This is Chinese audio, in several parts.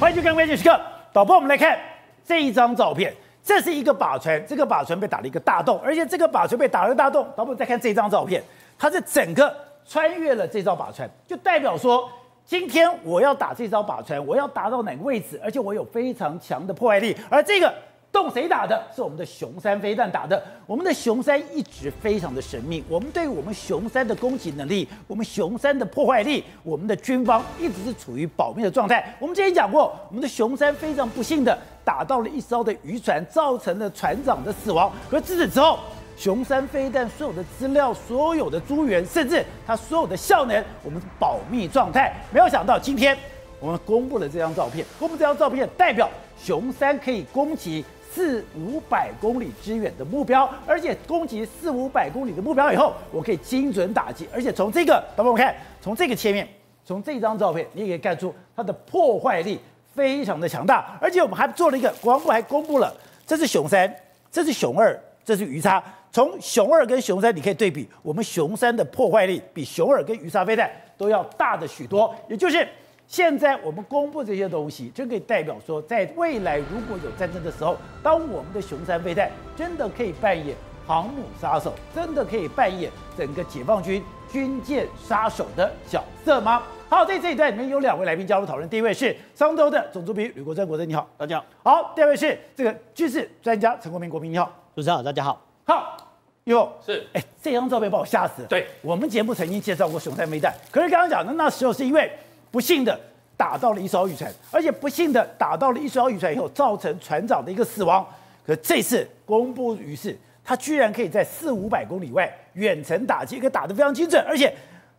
欢迎去看关键时刻，导播，我们来看这一张照片，这是一个靶船，这个靶船被打了一个大洞，而且这个靶船被打了个大洞。导播再看这张照片，它是整个穿越了这艘靶船，就代表说，今天我要打这艘靶船，我要打到哪个位置，而且我有非常强的破坏力，而这个。动谁打的？是我们的雄三飞弹打的。我们的雄三一直非常的神秘。我们对我们雄三的攻击能力，我们雄三的破坏力，我们的军方一直是处于保密的状态。我们之前讲过，我们的雄三非常不幸的打到了一艘的渔船，造成了船长的死亡。可自此之后，雄三飞弹所有的资料、所有的资源，甚至它所有的效能，我们保密状态。没有想到今天我们公布了这张照片，公布这张照片代表雄三可以攻击。四五百公里之远的目标，而且攻击四五百公里的目标以后，我可以精准打击。而且从这个，大家我们看，从这个切面，从这张照片，你也可以看出它的破坏力非常的强大。而且我们还做了一个，国防部还公布了，这是熊三，这是熊二，这是鱼叉。从熊二跟熊三，你可以对比，我们熊三的破坏力比熊二跟鱼叉飞弹都要大的许多，也就是。现在我们公布这些东西，就可以代表说，在未来如果有战争的时候，当我们的雄三飞弹真的可以扮演航母杀手，真的可以扮演整个解放军军舰杀手的角色吗？好，在这一段里面有两位来宾加入讨论，第一位是商周的总主笔吕国珍，国珍你好，大家好。好，第二位是这个军事专家陈国民，国民你好，主持人好，大家好。好，哟，是，哎，这张照片把我吓死了。对，我们节目曾经介绍过雄三飞弹，可是刚刚讲的那时候是因为。不幸的打到了一艘渔船，而且不幸的打到了一艘渔船以后，造成船长的一个死亡。可这次公布于世，他居然可以在四五百公里外远程打击，可以打得非常精准，而且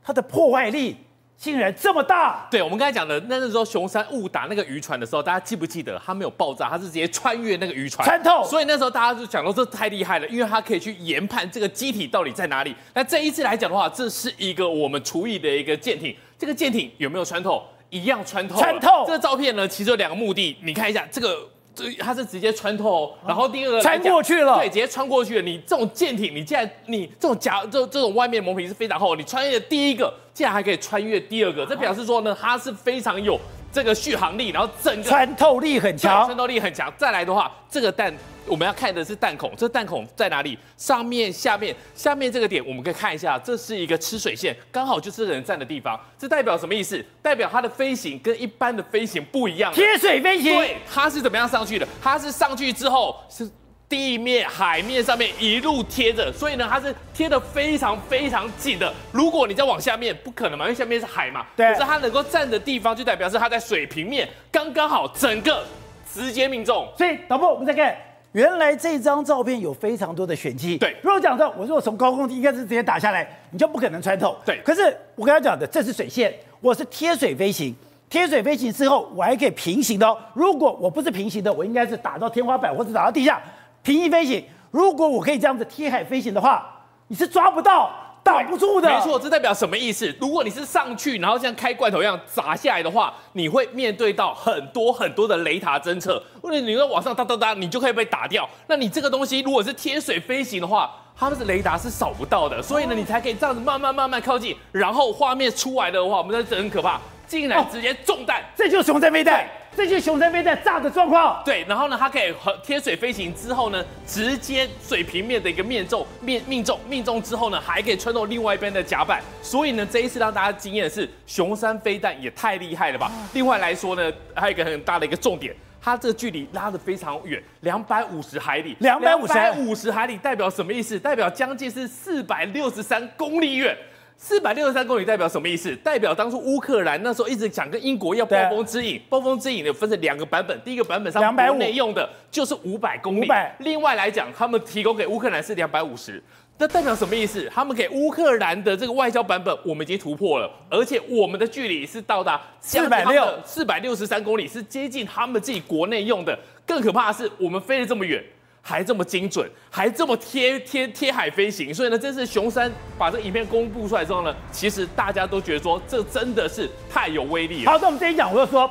它的破坏力竟然这么大。对，我们刚才讲的，那那时候熊三误打那个渔船的时候，大家记不记得它没有爆炸，它是直接穿越那个渔船，穿透。所以那时候大家就讲说这太厉害了，因为它可以去研判这个机体到底在哪里。那这一次来讲的话，这是一个我们厨艺的一个舰艇。这个舰艇有没有穿透？一样穿透。穿透。这个照片呢，其实有两个目的。你看一下，这个这它是直接穿透。然后第二个穿过去了。对，直接穿过去了。你这种舰艇，你竟然你这种夹这这种外面磨皮是非常厚，你穿越第一个，竟然还可以穿越第二个，这表示说呢，它是非常有这个续航力，然后整个穿透力很强，穿透力很强。再来的话，这个弹。我们要看的是弹孔，这弹孔在哪里？上面、下面、下面这个点，我们可以看一下，这是一个吃水线，刚好就是人站的地方。这代表什么意思？代表它的飞行跟一般的飞行不一样。贴水飞行。对，它是怎么样上去的？它是上去之后是地面、海面上面一路贴着，所以呢，它是贴的非常非常紧的。如果你再往下面，不可能嘛，因为下面是海嘛。对。可是它能够站的地方，就代表是它在水平面刚刚好，整个直接命中。所以导播，我们再看。原来这张照片有非常多的玄机。对，如果讲到我如果从高空应该是直接打下来，你就不可能穿透。对，可是我跟他讲的，这是水线，我是贴水飞行，贴水飞行之后我还可以平行的哦。如果我不是平行的，我应该是打到天花板或者打到地下，平移飞行。如果我可以这样子贴海飞行的话，你是抓不到。挡不住的，没错，这代表什么意思？如果你是上去，然后像开罐头一样砸下来的话，你会面对到很多很多的雷达侦测，或者你在往上哒哒哒，你就可以被打掉。那你这个东西如果是贴水飞行的话，它们的雷达是扫不到的，所以呢，你才可以这样子慢慢慢慢靠近，然后画面出来的话，我们在这很可怕，竟然直接中弹，这就是熊在飞弹。这就是雄三飞弹炸的状况。对，然后呢，它可以和贴水飞行之后呢，直接水平面的一个面中面命中命中之后呢，还可以穿透另外一边的甲板。所以呢，这一次让大家惊艳的是，雄三飞弹也太厉害了吧！另外来说呢，还有一个很大的一个重点，它这个距离拉得非常远，两百五十海里。两百五十海里代表什么意思？代表将近是四百六十三公里远。四百六十三公里代表什么意思？代表当初乌克兰那时候一直想跟英国要暴风之影，暴风之影呢分成两个版本，第一个版本上国内用的就是五百公里，另外来讲他们提供给乌克兰是两百五十，那代表什么意思？他们给乌克兰的这个外交版本我们已经突破了，而且我们的距离是到达四百六四百六十三公里，是接近他们自己国内用的。更可怕的是，我们飞了这么远。还这么精准，还这么贴贴贴海飞行，所以呢，这次熊三把这影片公布出来之后呢，其实大家都觉得说，这真的是太有威力了。好，那我们这一讲，我就说，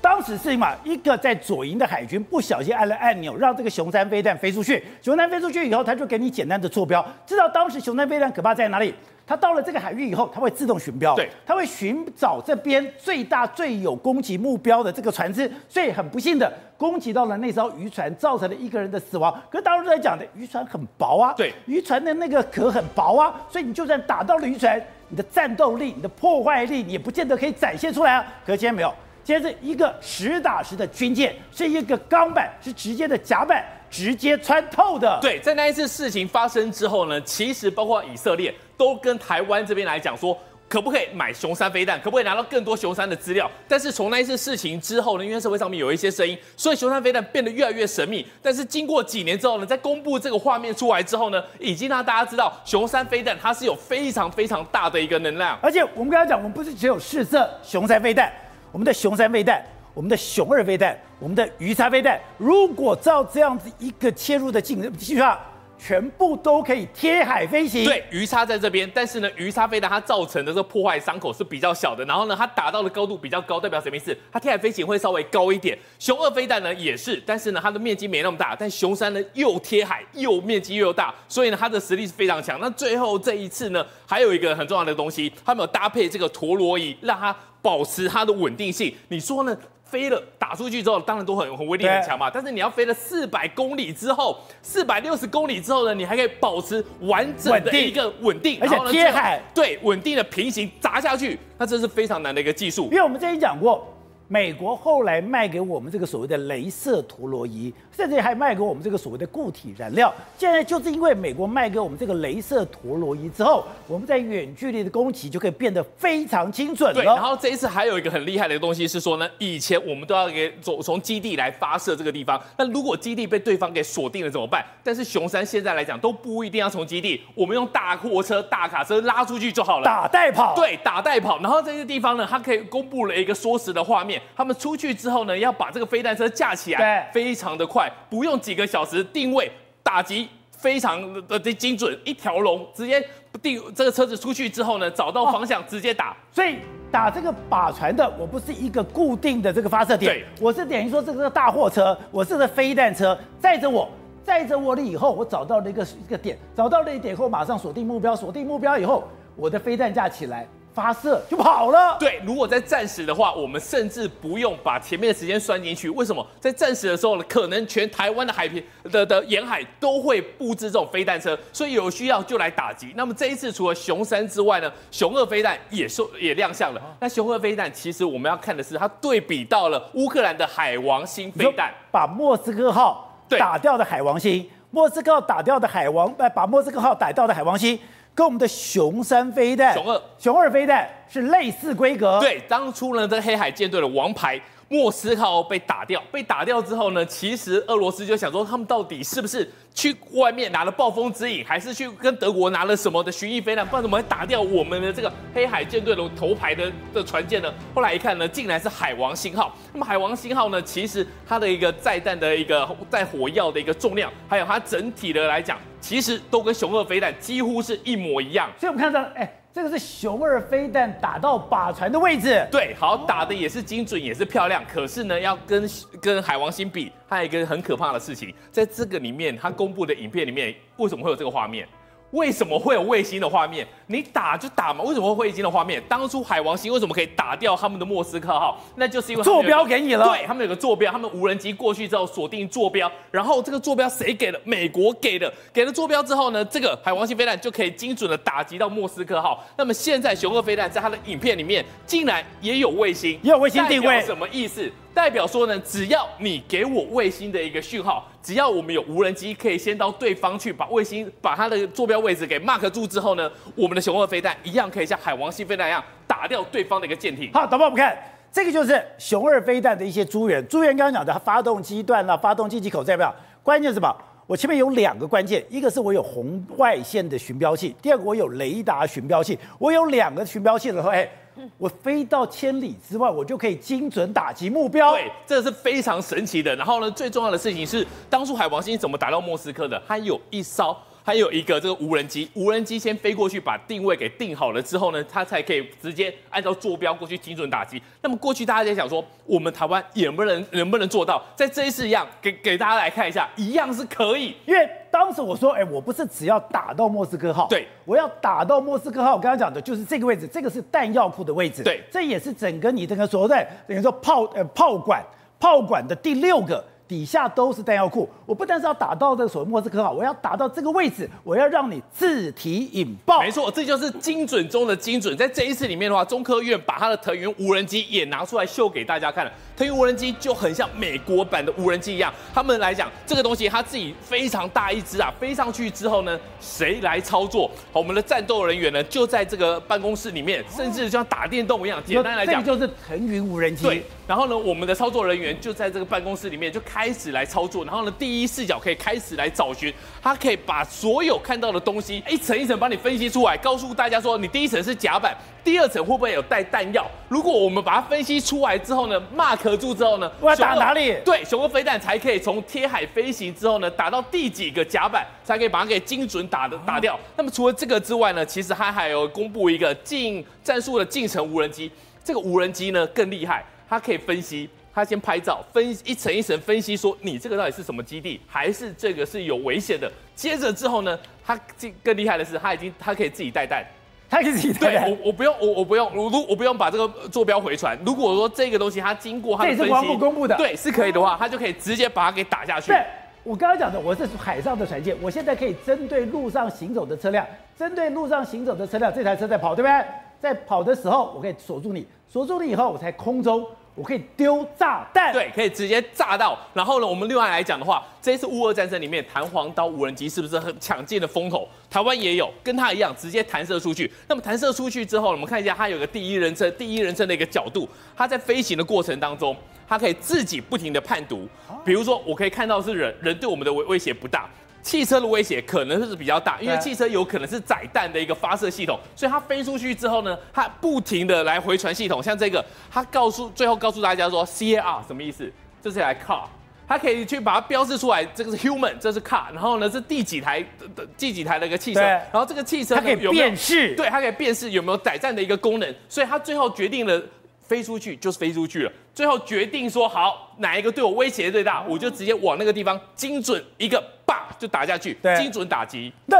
当时是嘛，一个在左营的海军不小心按了按钮，让这个熊三飞弹飞出去。熊三飞出去以后，他就给你简单的坐标，知道当时熊三飞弹可怕在哪里？它到了这个海域以后，它会自动寻标，对，它会寻找这边最大最有攻击目标的这个船只，所以很不幸的攻击到了那艘渔船，造成了一个人的死亡。可是大陆在讲的渔船很薄啊，对，渔船的那个壳很薄啊，所以你就算打到了渔船，你的战斗力、你的破坏力，你也不见得可以展现出来啊。可是今天没有。接着一个实打实的军舰，是一个钢板，是直接的甲板，直接穿透的。对，在那一次事情发生之后呢，其实包括以色列都跟台湾这边来讲说，可不可以买雄三飞弹，可不可以拿到更多雄三的资料？但是从那一次事情之后呢，因为社会上面有一些声音，所以雄三飞弹变得越来越神秘。但是经过几年之后呢，在公布这个画面出来之后呢，已经让大家知道雄三飞弹它是有非常非常大的一个能量。而且我们刚才讲，我们不是只有试射雄三飞弹。我们的雄三飞弹，我们的雄二飞弹，我们的鱼叉飞弹，如果照这样子一个切入的进计划，全部都可以贴海飞行。对，鱼叉在这边，但是呢，鱼叉飞弹它造成的这个破坏伤口是比较小的，然后呢，它打到的高度比较高，代表什么意思？它贴海飞行会稍微高一点。雄二飞弹呢也是，但是呢，它的面积没那么大，但雄三呢又贴海又面积又大，所以呢，它的实力是非常强。那最后这一次呢，还有一个很重要的东西，他们有搭配这个陀螺仪，让它。保持它的稳定性，你说呢？飞了打出去之后，当然都很很威力很强嘛。但是你要飞了四百公里之后，四百六十公里之后呢，你还可以保持完整的一个稳定，而且贴海，对，稳定的平行砸下去，那这是非常难的一个技术。因为我们之前讲过。美国后来卖给我们这个所谓的镭射陀螺仪，甚至还卖给我们这个所谓的固体燃料。现在就是因为美国卖给我们这个镭射陀螺仪之后，我们在远距离的攻击就可以变得非常精准了。对，然后这一次还有一个很厉害的东西是说呢，以前我们都要给走从基地来发射这个地方，那如果基地被对方给锁定了怎么办？但是熊三现在来讲都不一定要从基地，我们用大货车、大卡车拉出去就好了，打带跑。对，打带跑。然后这些地方呢，它可以公布了一个缩时的画面。他们出去之后呢，要把这个飞弹车架起来，对，非常的快，不用几个小时定位打击，非常的精准，一条龙直接定这个车子出去之后呢，找到方向直接打。所以打这个靶船的，我不是一个固定的这个发射点，我是等于说这个大货车，我是个飞弹车载着我，载着我了以后，我找到了一个一个点，找到了一点后，马上锁定目标，锁定目标以后，我的飞弹架起来。发射就跑了。对，如果在战时的话，我们甚至不用把前面的时间算进去。为什么？在战时的时候呢，可能全台湾的海平的的沿海都会布置这种飞弹车，所以有需要就来打击。那么这一次除了熊三之外呢，熊二飞弹也受 也亮相了。那熊二飞弹其实我们要看的是，它对比到了乌克兰的海王星飞弹，把莫斯科号打掉的海王星，莫斯科号打掉的海王，把莫斯科号打掉的海王星。跟我们的熊三飞弹、熊二、熊二飞弹是类似规格。对，当初呢，这黑海舰队的王牌莫斯科被打掉，被打掉之后呢，其实俄罗斯就想说，他们到底是不是去外面拿了暴风之影，还是去跟德国拿了什么的巡弋飞弹，不然怎么会打掉我们的这个黑海舰队的头牌的的船舰呢？后来一看呢，竟然是海王星号。那么海王星号呢，其实它的一个载弹的一个载火药的一个重量，还有它整体的来讲。其实都跟雄二飞弹几乎是一模一样，所以我们看到，哎，这个是熊二飞弹打到靶船的位置，对，好，打的也是精准，也是漂亮。可是呢，要跟跟海王星比，还有一个很可怕的事情，在这个里面，他公布的影片里面，为什么会有这个画面？为什么会有卫星的画面？你打就打嘛，为什么会卫星的画面？当初海王星为什么可以打掉他们的莫斯科号？那就是因为坐标给你了。对，他们有个坐标，他们无人机过去之后锁定坐标，然后这个坐标谁给的？美国给的。给了坐标之后呢，这个海王星飞弹就可以精准的打击到莫斯科号。那么现在雄二飞弹在它的影片里面竟然也有卫星，也有卫星定位，什么意思？代表说呢，只要你给我卫星的一个讯号，只要我们有无人机可以先到对方去把卫星把它的坐标位置给 mark 住之后呢，我们的雄二飞弹一样可以像海王星飞弹一样打掉对方的一个舰艇。好，导播我们看这个就是雄二飞弹的一些诸元，诸元刚刚讲的它发动机段啦，发动机机口在不在？关键是什么？我前面有两个关键，一个是我有红外线的寻标器，第二个我有雷达寻标器，我有两个寻标器的时候，哎。我飞到千里之外，我就可以精准打击目标。对，这是非常神奇的。然后呢，最重要的事情是，当初海王星怎么打到莫斯科的？它有一艘。还有一个这个无人机，无人机先飞过去把定位给定好了之后呢，它才可以直接按照坐标过去精准打击。那么过去大家在想说，我们台湾能不能能不能做到？在这一次一样，给给大家来看一下，一样是可以。因为当时我说，哎，我不是只要打到莫斯科号，对，我要打到莫斯科号。我刚刚讲的就是这个位置，这个是弹药库的位置，对，这也是整个你这个所在等于说炮呃炮管炮管的第六个。底下都是弹药库，我不但是要打到这个所谓莫斯科号，我要打到这个位置，我要让你自体引爆。没错，这就是精准中的精准。在这一次里面的话，中科院把它的腾云无人机也拿出来秀给大家看了。腾云无人机就很像美国版的无人机一样，他们来讲这个东西，它自己非常大一只啊，飞上去之后呢，谁来操作？好，我们的战斗人员呢就在这个办公室里面，甚至就像打电动一样。简单来讲，这就是腾云无人机。对。然后呢，我们的操作人员就在这个办公室里面就开始来操作。然后呢，第一视角可以开始来找寻，它可以把所有看到的东西一层一层帮你分析出来，告诉大家说，你第一层是甲板，第二层会不会有带弹药？如果我们把它分析出来之后呢，mark 住之后呢，我要打哪里？对，雄鹰飞弹才可以从贴海飞行之后呢，打到第几个甲板，才可以把它给精准打的打掉。那么除了这个之外呢，其实它还有公布一个近战术的近程无人机，这个无人机呢更厉害。它可以分析，它先拍照，分一层一层分析，说你这个到底是什么基地，还是这个是有危险的。接着之后呢，它更更厉害的是，它已经它可以自己带弹，它可以自己。对，我我不用我我不用我如我不用把这个坐标回传。如果说这个东西它经过它的分析，这是国防部公布的，对，是可以的话，它就可以直接把它给打下去。对，我刚刚讲的，我是海上的船舰，我现在可以针对路上行走的车辆，针对路上行走的车辆，这台车在跑，对不对？在跑的时候，我可以锁住你，锁住你以后，我才空中。我可以丢炸弹，对，可以直接炸到。然后呢，我们另外来讲的话，这一次乌俄战争里面，弹簧刀无人机是不是很抢镜的风头？台湾也有，跟它一样，直接弹射出去。那么弹射出去之后，我们看一下，它有个第一人称，第一人称的一个角度，它在飞行的过程当中，它可以自己不停的判读。比如说，我可以看到是人，人对我们的威威胁不大。汽车的威胁可能是比较大，因为汽车有可能是载弹的一个发射系统，所以它飞出去之后呢，它不停的来回传系统，像这个，它告诉最后告诉大家说 CAR 什么意思？这是来 car，它可以去把它标示出来，这个是 human，这是 car，然后呢是第几台的第几台的一个汽车，然后这个汽车它可以辨识，对，它可以辨识有没有载弹的一个功能，所以它最后决定了。飞出去就是飞出去了，最后决定说好哪一个对我威胁最大，我就直接往那个地方精准一个吧就打下去，精准打击。那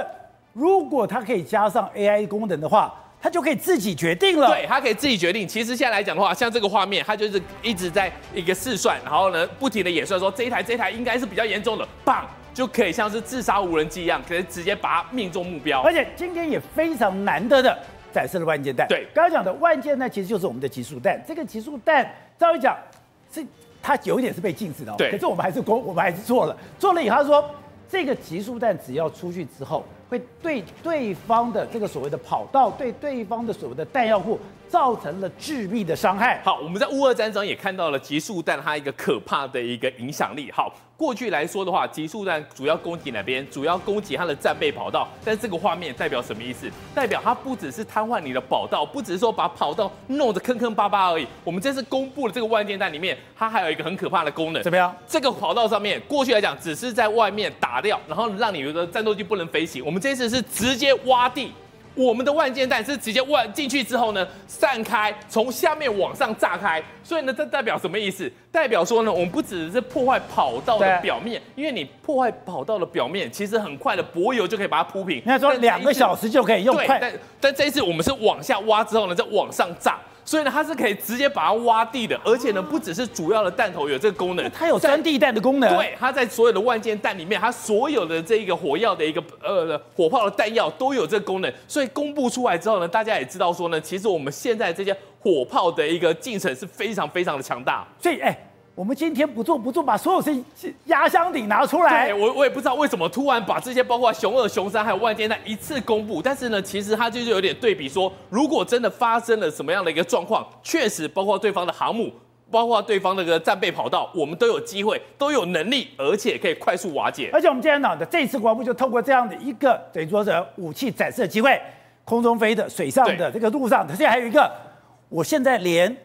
如果它可以加上 AI 功能的话，它就可以自己决定了。对，它可以自己决定。其实现在来讲的话，像这个画面，它就是一直在一个试算，然后呢不停的演算说这一台这一台应该是比较严重的，棒就可以像是自杀无人机一样，可以直接把它命中目标。而且今天也非常难得的。展示了万箭弹。对，刚刚讲的万箭弹其实就是我们的极速弹。这个极速弹，照理讲，是它有一点是被禁止的哦。对。可是我们还是公，我们还是做了。做了以后，他说这个极速弹只要出去之后，会对对方的这个所谓的跑道，对对方的所谓的弹药库。造成了致命的伤害。好，我们在乌俄战争也看到了极速弹它一个可怕的一个影响力。好，过去来说的话，极速弹主要攻击哪边？主要攻击它的战备跑道。但这个画面代表什么意思？代表它不只是瘫痪你的跑道，不只是说把跑道弄得坑坑巴巴而已。我们这次公布了这个万箭弹里面，它还有一个很可怕的功能。怎么样？这个跑道上面过去来讲只是在外面打掉，然后让你有的战斗机不能飞行。我们这次是直接挖地。我们的万箭弹是直接万进去之后呢，散开，从下面往上炸开，所以呢，这代表什么意思？代表说呢，我们不只是破坏跑道的表面，因为你破坏跑道的表面，其实很快的柏油就可以把它铺平。那说两个小时就可以用快，但但这一次我们是往下挖之后呢，再往上炸。所以呢，它是可以直接把它挖地的，而且呢，不只是主要的弹头有这个功能，它有钻地弹的功能。对，它在所有的万箭弹里面，它所有的这一个火药的一个呃火炮的弹药都有这个功能。所以公布出来之后呢，大家也知道说呢，其实我们现在这些火炮的一个进程是非常非常的强大。所以，哎。我们今天不做不做，把所有事情压箱底拿出来。对，我我也不知道为什么突然把这些包括熊二、熊三还有万剑弹一次公布。但是呢，其实它就是有点对比说，如果真的发生了什么样的一个状况，确实包括对方的航母，包括对方那个战备跑道，我们都有机会，都有能力，而且可以快速瓦解。而且我们今天讲的这次国防部就透过这样的一个等于说是武器展示的机会，空中飞的、水上的、这个路上的，现在还有一个，我现在连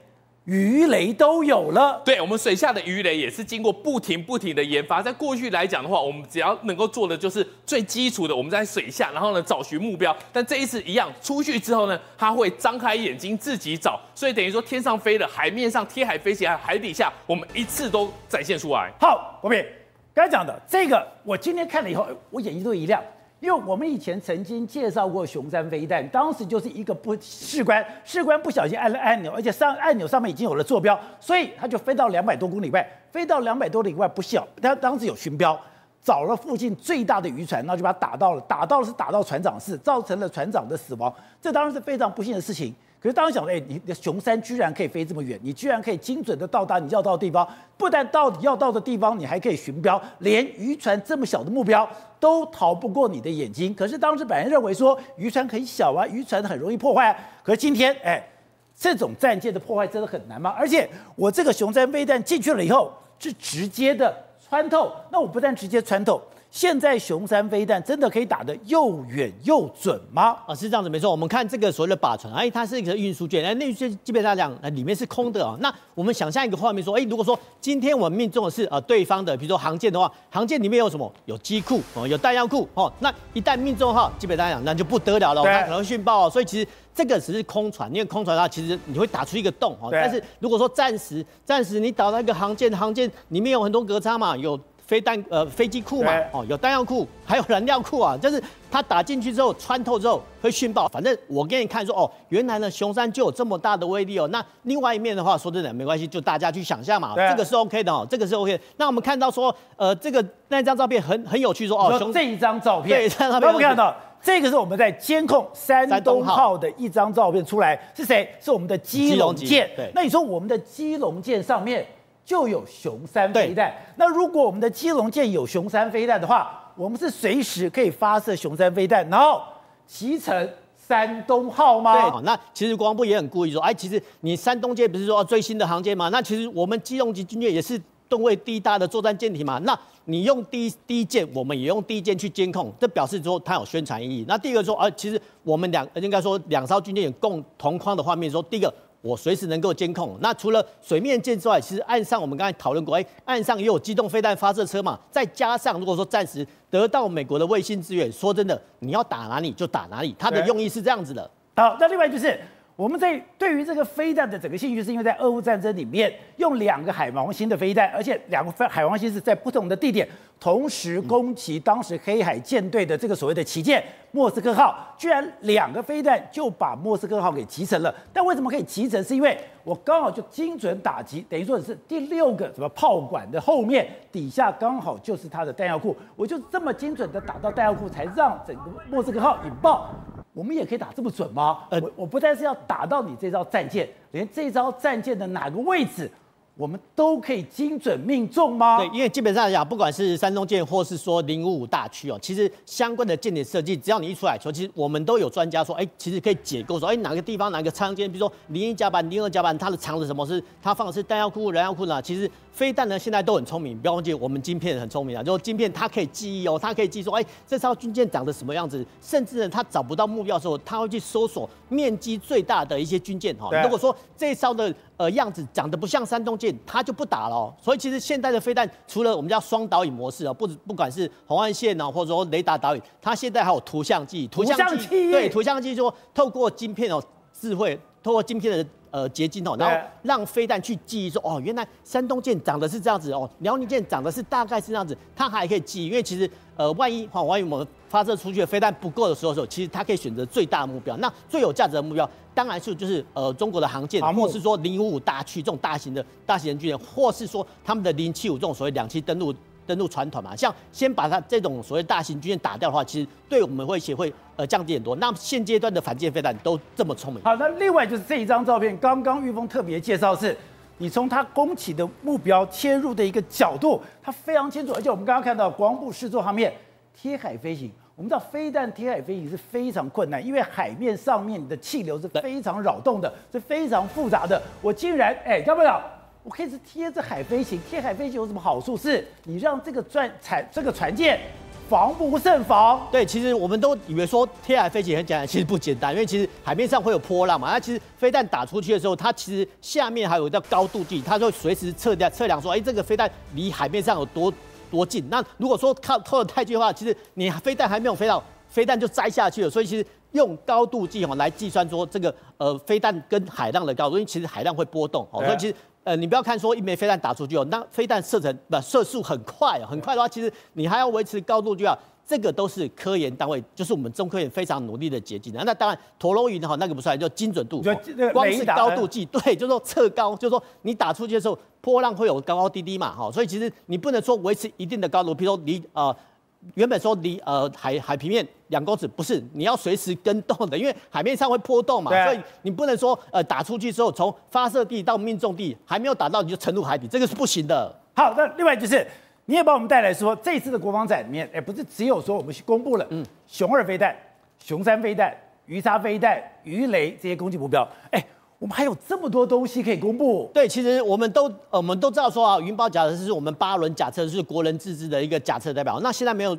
鱼雷都有了，对，我们水下的鱼雷也是经过不停不停的研发。在过去来讲的话，我们只要能够做的就是最基础的，我们在水下，然后呢找寻目标。但这一次一样，出去之后呢，它会张开眼睛自己找，所以等于说天上飞的、海面上贴海飞行、还有海底下，我们一次都展现出来。好，国斌刚才讲的这个，我今天看了以后，我眼睛都一亮。因为我们以前曾经介绍过熊山飞弹，当时就是一个不士官，士官不小心按了按钮，而且上按钮上面已经有了坐标，所以他就飞到两百多公里外，飞到两百多里外不小，他当时有巡标，找了附近最大的渔船，然后就把它打到了，打到了是打到船长室，造成了船长的死亡，这当然是非常不幸的事情。可是当时想，哎，你的雄三居然可以飞这么远，你居然可以精准的到达你要到的地方，不但到你要到的地方，你还可以寻标，连渔船这么小的目标都逃不过你的眼睛。可是当时本人认为说渔船很小啊，渔船很容易破坏。可是今天，哎，这种战舰的破坏真的很难吗？而且我这个雄三飞弹进去了以后，是直接的穿透，那我不但直接穿透。现在熊三飞弹真的可以打得又远又准吗？啊，是这样子，没错。我们看这个所谓的靶船，哎，它是一个运输舰，哎，那运输基本上讲，里面是空的啊。那我们想象一个画面，说，哎，如果说今天我们命中的是呃对方的，比如说航舰的话，航舰里面有什么？有机库哦，有弹药库哦。那一旦命中的话，基本上讲那就不得了了，它可能会殉爆哦。所以其实这个只是空船，因为空船的话，其实你会打出一个洞哦。但是如果说暂时暂时你打到一个航舰，航舰里面有很多隔舱嘛，有。飞弹呃飞机库嘛，哦有弹药库，还有燃料库啊，就是它打进去之后穿透之后会殉爆。反正我给你看说哦，原来呢熊山就有这么大的威力哦。那另外一面的话，说真的没关系，就大家去想象嘛，这个是 OK 的哦，这个是 OK。那我们看到说呃这个那张照片很很有趣说哦，说这一张照片，对，这张照片我们看到这个是我们在监控山东号的一张照片出来，是谁？是我们的基隆舰。对，那你说我们的基隆舰上面。就有雄三飞弹。那如果我们的基隆舰有雄三飞弹的话，我们是随时可以发射雄三飞弹，然后骑乘山东号吗？对，那其实国防部也很故意说，哎，其实你山东舰不是说最新的航舰吗？那其实我们基隆级军舰也是吨位第一大的作战舰体嘛。那你用第一第一舰，我们也用第一舰去监控，这表示说它有宣传意义。那第二个说，啊，其实我们两应该说两艘军舰有共同框的画面说，说第一个。我随时能够监控。那除了水面舰之外，其实岸上我们刚才讨论过，哎，岸上也有机动飞弹发射车嘛。再加上如果说暂时得到美国的卫星支援，说真的，你要打哪里就打哪里，它的用意是这样子的。好，那另外就是。我们在对于这个飞弹的整个兴趣，是因为在俄乌战争里面用两个海王星的飞弹，而且两个飞海王星是在不同的地点同时攻击当时黑海舰队的这个所谓的旗舰莫斯科号，居然两个飞弹就把莫斯科号给击沉了。但为什么可以击沉？是因为我刚好就精准打击，等于说是第六个什么炮管的后面底下刚好就是它的弹药库，我就这么精准的打到弹药库，才让整个莫斯科号引爆。我们也可以打这么准吗？呃，我我不但是要打到你这招战舰，连这招战舰的哪个位置，我们都可以精准命中吗？对，因为基本上来讲，不管是山东舰或是说零五五大区哦，其实相关的舰点设计，只要你一出来说，其实我们都有专家说，哎，其实可以解构说，哎，哪个地方哪个舱间，比如说零一甲板、零二甲板，它的藏着什么？是它放的是弹药库、燃料库呢？其实。飞弹呢，现在都很聪明，不要忘记我们晶片很聪明啊。就晶片它可以记忆哦，它可以记说，哎，这艘军舰长得什么样子？甚至呢，它找不到目标的时候，它会去搜索面积最大的一些军舰哈。如果说这艘的呃样子长得不像山东舰，它就不打了。所以其实现在的飞弹，除了我们叫双导引模式啊，不不管是红外线啊，或者说雷达导引，它现在还有图像记忆。图像记忆对，图像记忆说透过晶片哦，智慧透过今天的。呃，结晶哦，然后让飞弹去记忆说，哦，原来山东舰长得是这样子哦，辽宁舰长得是大概是这样子，它还可以记忆，因为其实呃，万一哈，万一我们发射出去的飞弹不够的时候时候，其实它可以选择最大的目标，那最有价值的目标，当然是就是呃中国的航舰，或是说零五五大驱这种大型的大型的军舰，或是说他们的零七五这种所谓两栖登陆。登陆船团嘛，像先把它这种所谓大型军舰打掉的话，其实对我们威胁会呃降低很多。那现阶段的反舰飞弹都这么聪明。好，那另外就是这一张照片，刚刚玉峰特别介绍是，你从它攻击的目标切入的一个角度，它非常清楚。而且我们刚刚看到国防部试做上面贴海飞行，我们知道飞弹贴海飞行是非常困难，因为海面上面的气流是非常扰动的，是非常复杂的。我竟然哎，要不要？我可以是贴着海飞行，贴海飞行有什么好处？是你让这个船船这个船舰防不胜防。对，其实我们都以为说贴海飞行很简单，其实不简单，因为其实海面上会有波浪嘛。那其实飞弹打出去的时候，它其实下面还有一个高度计，它就会随时测量测量说，哎，这个飞弹离海面上有多多近。那如果说靠靠得太近的话，其实你飞弹还没有飞到，飞弹就栽下去了。所以其实用高度计哦来计算说这个呃飞弹跟海浪的高度，因为其实海浪会波动哦，所以其实。呃，你不要看说一枚飞弹打出去哦，那飞弹射程不射速很快哦，很快的话，其实你还要维持高度就要，这个都是科研单位，就是我们中科院非常努力的结晶的。那当然陀螺仪的话，那个不算，就精准度，光是高度计，对，就是说测高，就是说你打出去的时候，波浪会有高高低低嘛，哈，所以其实你不能说维持一定的高度，比如说离呃。原本说离呃海海平面两公尺，不是，你要随时跟动的，因为海面上会波动嘛，啊、所以你不能说呃打出去之后从发射地到命中地还没有打到你就沉入海底，这个是不行的。好，那另外就是你也帮我们带来说，这次的国防展里面，哎，不是只有说我们公布了嗯熊二飞弹、熊三飞弹、鱼叉飞弹、鱼雷这些攻击目标，哎。我们还有这么多东西可以公布。对，其实我们都呃，我们都知道说啊，云豹假车是我们八轮假车，是国人自制的一个假车代表。那现在没有，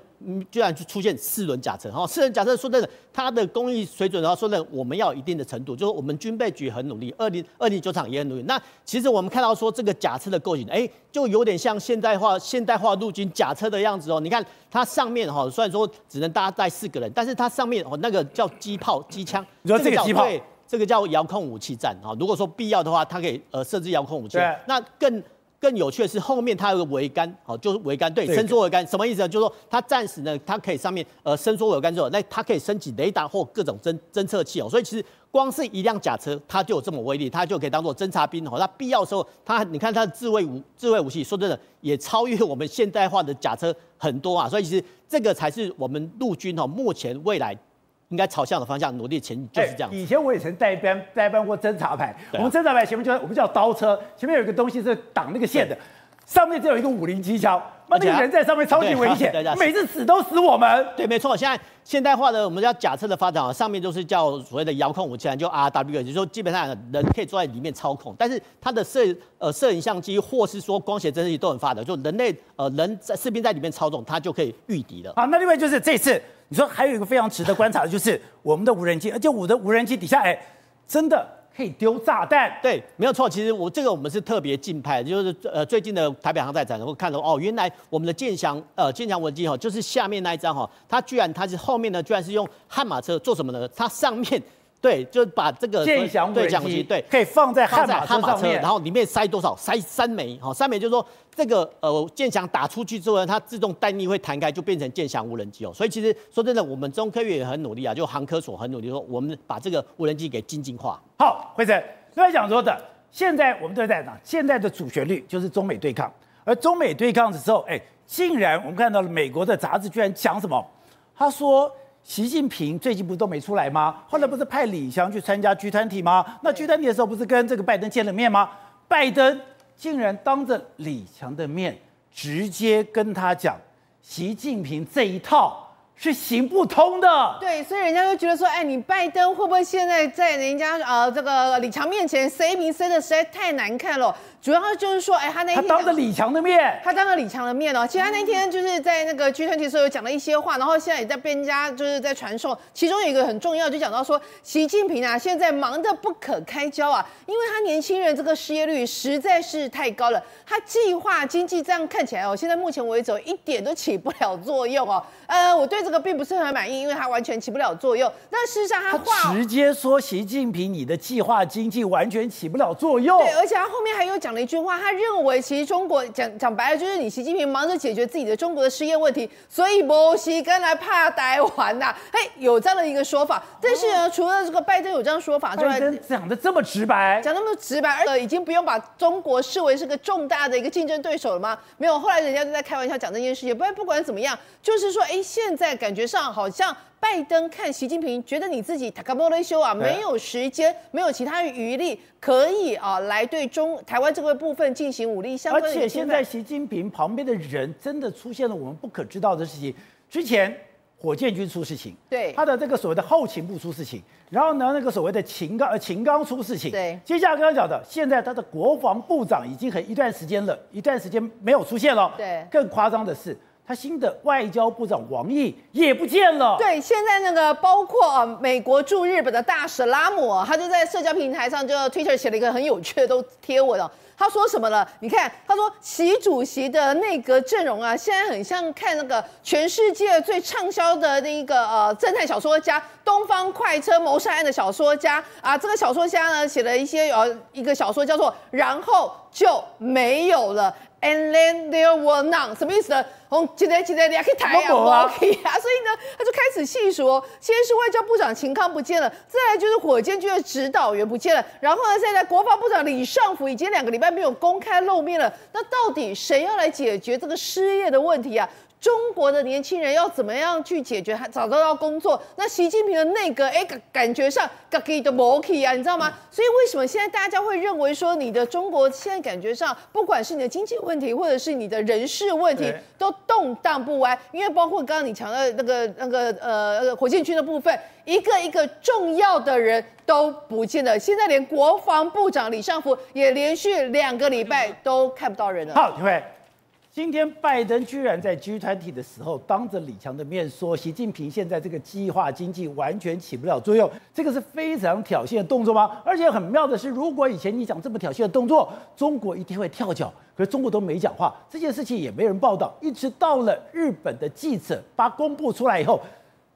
居然出现四轮假车哈，四轮假车说真的，它的工艺水准的话，说真的，我们要有一定的程度，就是我们军备局很努力，二零二零九厂也很努力。那其实我们看到说这个假车的构型，哎，就有点像现代化现代化陆军假车的样子哦。你看它上面哈，虽然说只能搭载四个人，但是它上面哦那个叫机炮机枪，你说这个机炮。这个叫遥控武器站啊，如果说必要的话，它可以呃设置遥控武器。那更更有趣的是后面它有个桅杆，好，就是桅杆，对，伸缩桅杆，什么意思呢？就是说它暂时呢，它可以上面呃伸缩桅杆之后，那它可以升起雷达或各种侦侦测器哦。所以其实光是一辆甲车，它就有这么威力，它就可以当做侦察兵哦。那必要的时候，它你看它的自卫武自卫武器，说真的也超越我们现代化的甲车很多啊。所以其实这个才是我们陆军哦目前未来。应该朝向的方向努力前进，就是这样、欸。以前我也曾代班代班过侦察排，我们侦察排前面就我们叫刀车，前面有一个东西是挡那个线的，上面只有一个五零机枪，那那个人在上面超级危险，每次死都死我们。对，没错。现在现代化的我们叫假车的发展啊，上面就是叫所谓的遥控武器，就 RW，也就是说基本上人可以坐在里面操控，但是它的摄呃摄影相机或是说光学侦测器都很发达，就人类呃人在士兵在里面操纵，它就可以御敌了。好，那另外就是这次。你说还有一个非常值得观察的，就是我们的无人机，而且我的无人机底下，哎，真的可以丢炸弹。对，没有错。其实我这个我们是特别敬佩，就是呃最近的台北航太展，我看到哦，原来我们的健翔呃健翔无人机哈，就是下面那一张哈，它居然它是后面呢，居然是用悍马车做什么呢？它上面。对，就是把这个剑翔无人机，对，可以放在悍马车上面，然后里面塞多少？塞三枚，好，三枚就是说这个呃剑翔打出去之后呢，它自动弹力会弹开，就变成剑翔无人机哦。所以其实说真的，我们中科院也很努力啊，就航科所很努力，说我们把这个无人机给精进化。好，辉诚，刚才讲说的，现在我们都在讲，现在的主旋律就是中美对抗，而中美对抗的时候，哎，竟然我们看到了美国的杂志居然讲什么？他说。习近平最近不是都没出来吗？后来不是派李强去参加 G 团体吗？那 G 团体的时候不是跟这个拜登见了面吗？拜登竟然当着李强的面直接跟他讲，习近平这一套。是行不通的，对，所以人家就觉得说，哎，你拜登会不会现在在人家呃这个李强面前塞名塞的实在太难看了？主要就是说，哎，他那天他当着李强的面，他当着李强的面哦，其实他那天就是在那个 G20 的时候有讲了一些话，然后现在也在被人家就是在传授，其中有一个很重要，就讲到说，习近平啊现在忙得不可开交啊，因为他年轻人这个失业率实在是太高了，他计划经济这样看起来哦，现在目前为止一点都起不了作用哦，呃，我对。这个并不是很满意，因为他完全起不了作用。但事实上，他话直接说习近平，你的计划经济完全起不了作用。对，而且他后面还有讲了一句话，他认为其实中国讲讲白了就是你习近平忙着解决自己的中国的失业问题，所以没时间来怕台湾呐。嘿，有这样的一个说法。但是呢，除了这个拜登有这样说法之外，讲的这么直白，讲那么直白，而已经不用把中国视为是个重大的一个竞争对手了吗？没有，后来人家就在开玩笑讲这件事情。不然不管怎么样，就是说，哎，现在。感觉上好像拜登看习近平，觉得你自己塔卡波雷修啊，没有时间，没有其他余力可以啊来对中台湾这个部分进行武力相关的。而且现在习近平旁边的人真的出现了我们不可知道的事情。之前火箭军出事情，对他的这个所谓的后勤部出事情，然后呢那个所谓的秦刚呃秦刚出事情，对。接下来刚刚讲的，现在他的国防部长已经很一段时间了，一段时间没有出现了。对。更夸张的是。他新的外交部长王毅也不见了。对，现在那个包括啊，美国驻日本的大使拉姆，他就在社交平台上就 Twitter 写了一个很有趣的都贴文哦。他说什么了？你看，他说习主席的内阁阵容啊，现在很像看那个全世界最畅销的那一个呃侦探小说家《东方快车谋杀案》的小说家啊，这个小说家呢写了一些呃一个小说叫做《然后就没有了》。And then there were none，什么意思呢？从今天今天你还可以抬啊，不 OK 啊，所以呢，他就开始细数哦。先是外交部长秦康不见了，再来就是火箭军的指导员不见了，然后呢，现在国防部长李尚福已经两个礼拜没有公开露面了。那到底谁要来解决这个失业的问题啊？中国的年轻人要怎么样去解决？还找得到工作？那习近平的内阁，哎，感觉上嘎给的摩 key 啊，你知道吗？所以为什么现在大家会认为说你的中国现在感觉上，不管是你的经济问题，或者是你的人事问题，都动荡不安？因为包括刚刚你讲的那个那个呃火箭军的部分，一个一个重要的人都不见了。现在连国防部长李尚福也连续两个礼拜都看不到人了。好。今天拜登居然在 G 团体的时候，当着李强的面说，习近平现在这个计划经济完全起不了作用，这个是非常挑衅的动作吗？而且很妙的是，如果以前你讲这么挑衅的动作，中国一定会跳脚，可是中国都没讲话，这件事情也没人报道，一直到了日本的记者把公布出来以后，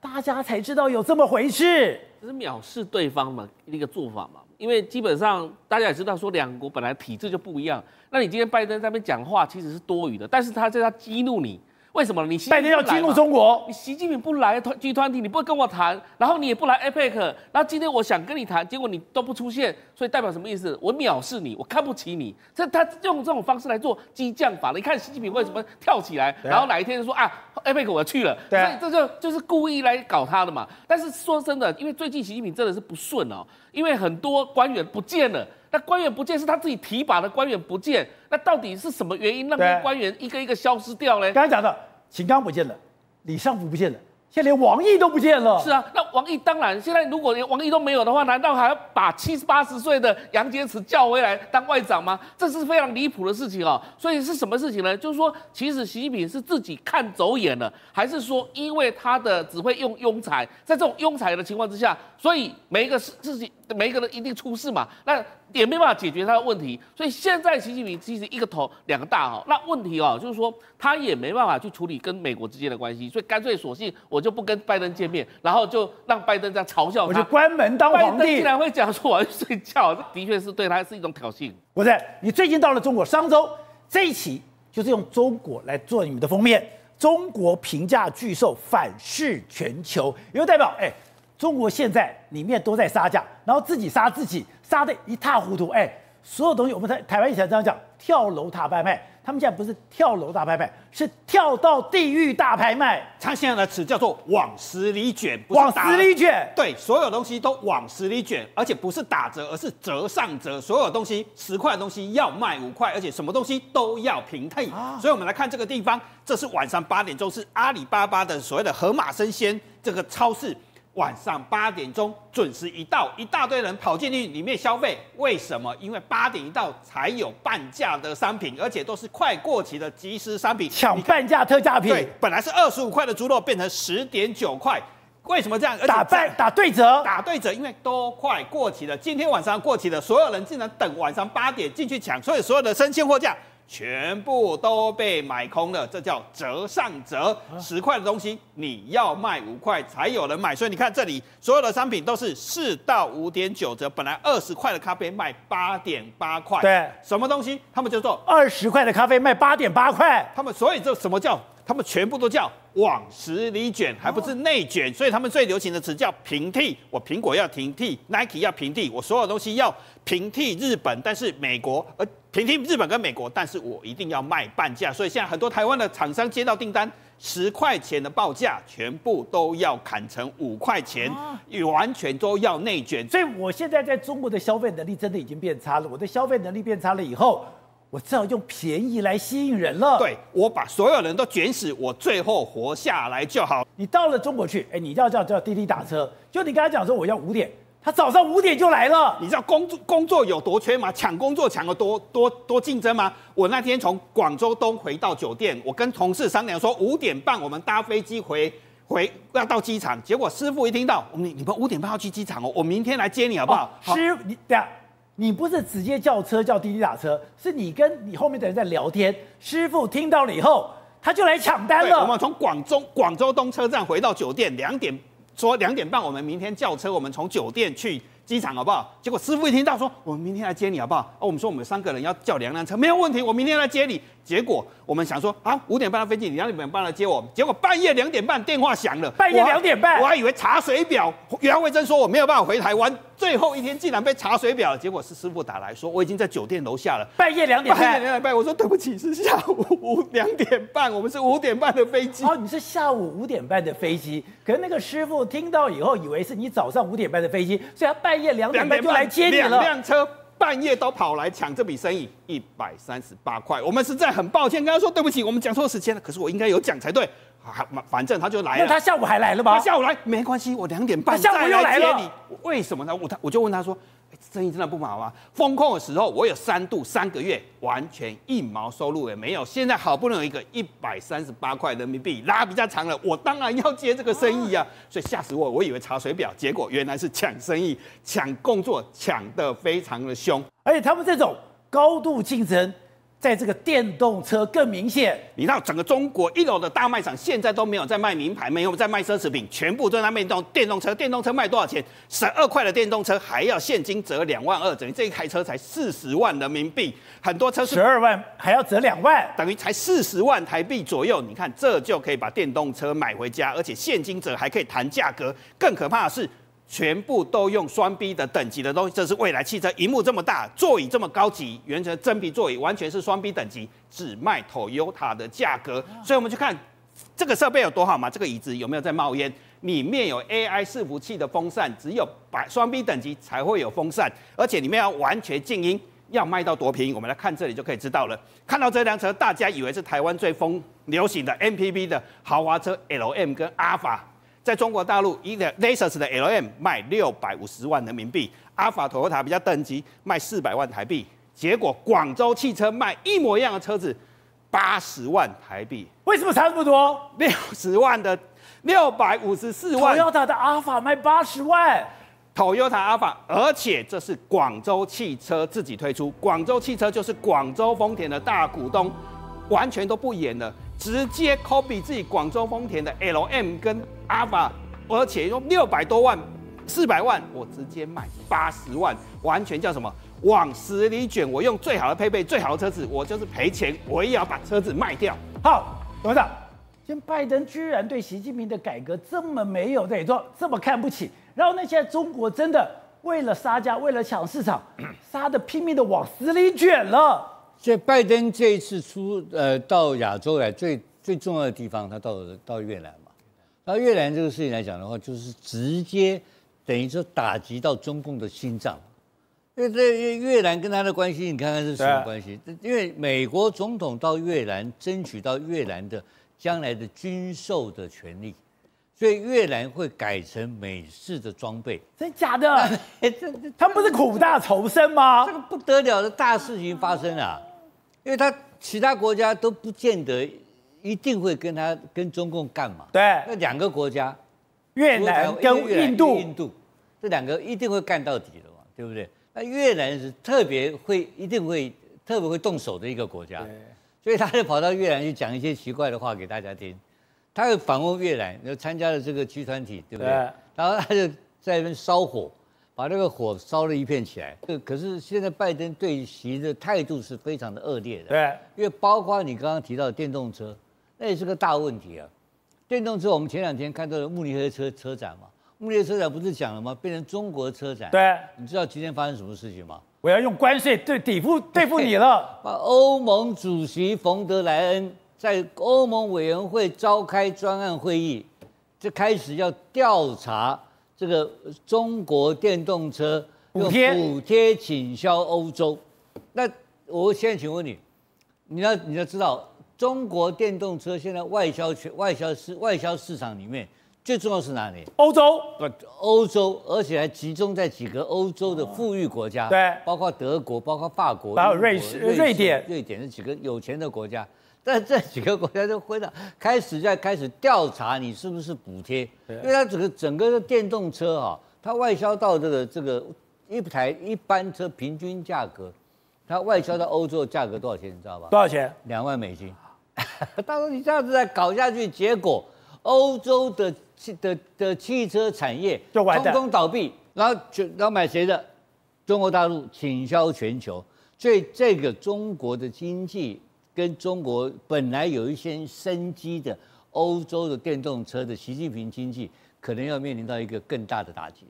大家才知道有这么回事。这是藐视对方嘛，一个做法嘛。因为基本上大家也知道，说两国本来体制就不一样。那你今天拜登在那边讲话其实是多余的，但是他在他激怒你。为什么你拜登要激怒中国？你习近平不来团 G 团体你不会跟我谈，然后你也不来 APEC，然后今天我想跟你谈，结果你都不出现，所以代表什么意思？我藐视你，我看不起你。这他用这种方式来做激将法。你看习近平为什么跳起来，然后哪一天就说啊 APEC 我去了，所以这就就是故意来搞他的嘛。但是说真的，因为最近习近平真的是不顺哦，因为很多官员不见了。那官员不见是他自己提拔的官员不见，那到底是什么原因让这些官员一个一个消失掉呢？刚才讲的秦刚不见了，李尚福不见了。现在连王毅都不见了。是啊，那王毅当然，现在如果连王毅都没有的话，难道还要把七十八十岁的杨洁篪叫回来当外长吗？这是非常离谱的事情哦。所以是什么事情呢？就是说，其实习近平是自己看走眼了，还是说因为他的只会用庸才，在这种庸才的情况之下，所以每一个事事情，每一个人一定出事嘛？那。也没办法解决他的问题，所以现在习近平其实一个头两个大哈。那问题哦，就是说他也没办法去处理跟美国之间的关系，所以干脆索性我就不跟拜登见面，然后就让拜登这样嘲笑他，我就关门当皇帝。竟然会讲说我要去睡觉，这的确是对他是一种挑衅。不是，你最近到了中国商周这一期就是用中国来做你们的封面，中国评价巨兽反噬全球，有代表哎。中国现在里面都在杀价，然后自己杀自己，杀的一塌糊涂。哎，所有东西我们在台湾以前这样讲，跳楼塔拍卖，他们现在不是跳楼大拍卖，是跳到地狱大拍卖。他现在的词叫做往死里卷，往死里卷。对，所有东西都往死里卷，而且不是打折，而是折上折。所有东西十块的东西要卖五块，而且什么东西都要平替。啊、所以我们来看这个地方，这是晚上八点钟，是阿里巴巴的所谓的盒马生鲜这个超市。晚上八点钟准时一到，一大堆人跑进去里面消费。为什么？因为八点一到才有半价的商品，而且都是快过期的即时商品，抢半价特价品。对，本来是二十五块的猪肉变成十点九块，为什么这样？打半打对折，打对折，因为都快过期了。今天晚上过期了，所有人竟然等晚上八点进去抢，所以所有的生鲜货架。全部都被买空了，这叫折上折。十块的东西你要卖五块才有人买，所以你看这里所有的商品都是四到五点九折。本来二十块的咖啡卖八点八块，对，什么东西？他们就做二十块的咖啡卖八点八块，他们所以这什么叫？他们全部都叫往死里卷，还不是内卷，所以他们最流行的词叫平替。我苹果要平替，Nike 要平替，我所有东西要平替日本，但是美国呃平替日本跟美国，但是我一定要卖半价。所以现在很多台湾的厂商接到订单，十块钱的报价，全部都要砍成五块钱，完全都要内卷。所以我现在在中国的消费能力真的已经变差了。我的消费能力变差了以后。我只好用便宜来吸引人了。对，我把所有人都卷死，我最后活下来就好。你到了中国去，哎，你要叫叫滴滴打车，就你跟他讲说我要五点，他早上五点就来了。你知道工作工作有多缺吗？抢工作抢得多多多竞争吗？我那天从广州东回到酒店，我跟同事商量说五点半我们搭飞机回回要到机场，结果师傅一听到，你你们五点半要去机场哦，我明天来接你好不好？哦、师，你等下，你不是直接叫车叫滴滴打车，是你跟你后面的人在聊天，师傅听到了以后，他就来抢单了。我们从广州广州东车站回到酒店两点。说两点半，我们明天叫车，我们从酒店去机场，好不好？结果师傅一听到说，我们明天来接你，好不好？哦，我们说我们三个人要叫两辆车，没有问题，我明天来接你。结果我们想说，啊，五点半的飞机，你两点半来接我。结果半夜两点半电话响了，半夜两点半，我还以为查水表，袁慧珍说我没有办法回台湾。最后一天竟然被查水表，结果是师傅打来说我已经在酒店楼下了。半夜两点半，半夜两点半，我说对不起，是下午五两点半，我们是五点半的飞机。哦，你是下午五点半的飞机，可是那个师傅听到以后以为是你早上五点半的飞机，所以他半夜两点半就来接你了。两辆车半夜都跑来抢这笔生意，一百三十八块。我们实在很抱歉，跟他说对不起，我们讲错时间了，可是我应该有讲才对。反正他就来了。那他下午还来了吗？他下午来没关系，我两点半下午又来了。你为什么呢？我他我就问他说，生意真的不好吗？封控的时候我有三度三个月完全一毛收入也没有。现在好不容易有一个一百三十八块人民币拉比较长了，我当然要接这个生意啊。所以吓死我，我以为查水表，结果原来是抢生意、抢工作，抢得非常的凶。而且他们这种高度竞争。在这个电动车更明显，你知道整个中国一楼的大卖场现在都没有在卖名牌，没有在卖奢侈品，全部都在卖电动电动车。电动车卖多少钱？十二块的电动车还要现金折两万二，等于这一台车才四十万人民币。很多车十二万还要折两万，等于才四十万台币左右。你看这就可以把电动车买回家，而且现金折还可以谈价格。更可怕的是。全部都用双 B 的等级的东西，这是未来汽车，荧幕这么大，座椅这么高级，原成真皮座椅，完全是双 B 等级，只卖 Toyota 的价格。所以我们去看这个设备有多好嘛？这个椅子有没有在冒烟？里面有 AI 伺服器的风扇，只有百双 B 等级才会有风扇，而且里面要完全静音，要卖到多便宜？我们来看这里就可以知道了。看到这辆车，大家以为是台湾最风流行的 MPV 的豪华车 LM 跟阿法。在中国大陆，一个 Lexus 的 LM 卖六百五十万人民币，阿法 Toyota 比较等级卖四百万台币。结果广州汽车卖一模一样的车子，八十万台币。为什么差这么多？六十万的六百五十四万。Toyota 的阿法卖八十万，Toyota 阿法，而且这是广州汽车自己推出，广州汽车就是广州丰田的大股东，完全都不演了。直接 copy 自己广州丰田的 LM 跟 Alpha，，而且用六百多万、四百万，我直接卖八十万，完全叫什么？往死里卷！我用最好的配备、最好的车子，我就是赔钱，我也要把车子卖掉。好，董事长，今拜登居然对习近平的改革这么没有对说，这么看不起，然后那现在中国真的为了杀价、为了抢市场，杀得拼命的往死里卷了。所以拜登这一次出呃到亚洲来最最重要的地方，他到了到越南嘛。到越南这个事情来讲的话，就是直接等于说打击到中共的心脏。因为这越南跟他的关系，你看看是什么关系？因为美国总统到越南争取到越南的将来的军售的权利，所以越南会改成美式的装备。真假的？这这他们不是苦大仇深吗？这个不得了的大事情发生啊！因为他其他国家都不见得一定会跟他跟中共干嘛？对，那两个国家，越南跟印度，印度这两个一定会干到底的嘛，对不对？那越南是特别会一定会特别会动手的一个国家，所以他就跑到越南去讲一些奇怪的话给大家听。他又访问越南，又参加了这个集团体，对不对？然后他就在那边烧火。把那个火烧了一片起来。可是现在拜登对习的态度是非常的恶劣的。对，因为包括你刚刚提到的电动车，那也是个大问题啊。电动车，我们前两天看到了慕尼黑车车展嘛，慕尼黑车展不是讲了吗？变成中国车展。对，你知道今天发生什么事情吗？我要用关税对抵付 对付你了。把欧盟主席冯德莱恩在欧盟委员会召开专案会议，就开始要调查。这个中国电动车用补贴倾销欧洲，那我现在请问你，你要你要知道，中国电动车现在外销全外销市外销市场里面最重要是哪里？欧洲，不，欧洲，而且还集中在几个欧洲的富裕国家，对，包括德国，包括法国，还有瑞士、瑞典、瑞典这几个有钱的国家。但这几个国家就回到开始在开始调查你是不是补贴，因为它整个整个的电动车哈，它外销到这个这个一台一般车平均价格，它外销到欧洲的价格多少钱？你知道吧？多少钱？两万美金。到时候你这样子再搞下去，结果欧洲的汽的的汽车产业就完蛋，通通倒闭，然后就然后买谁的？中国大陆倾销全球，所以这个中国的经济跟中国本来有一些生机的欧洲的电动车的习近平经济，可能要面临到一个更大的打击。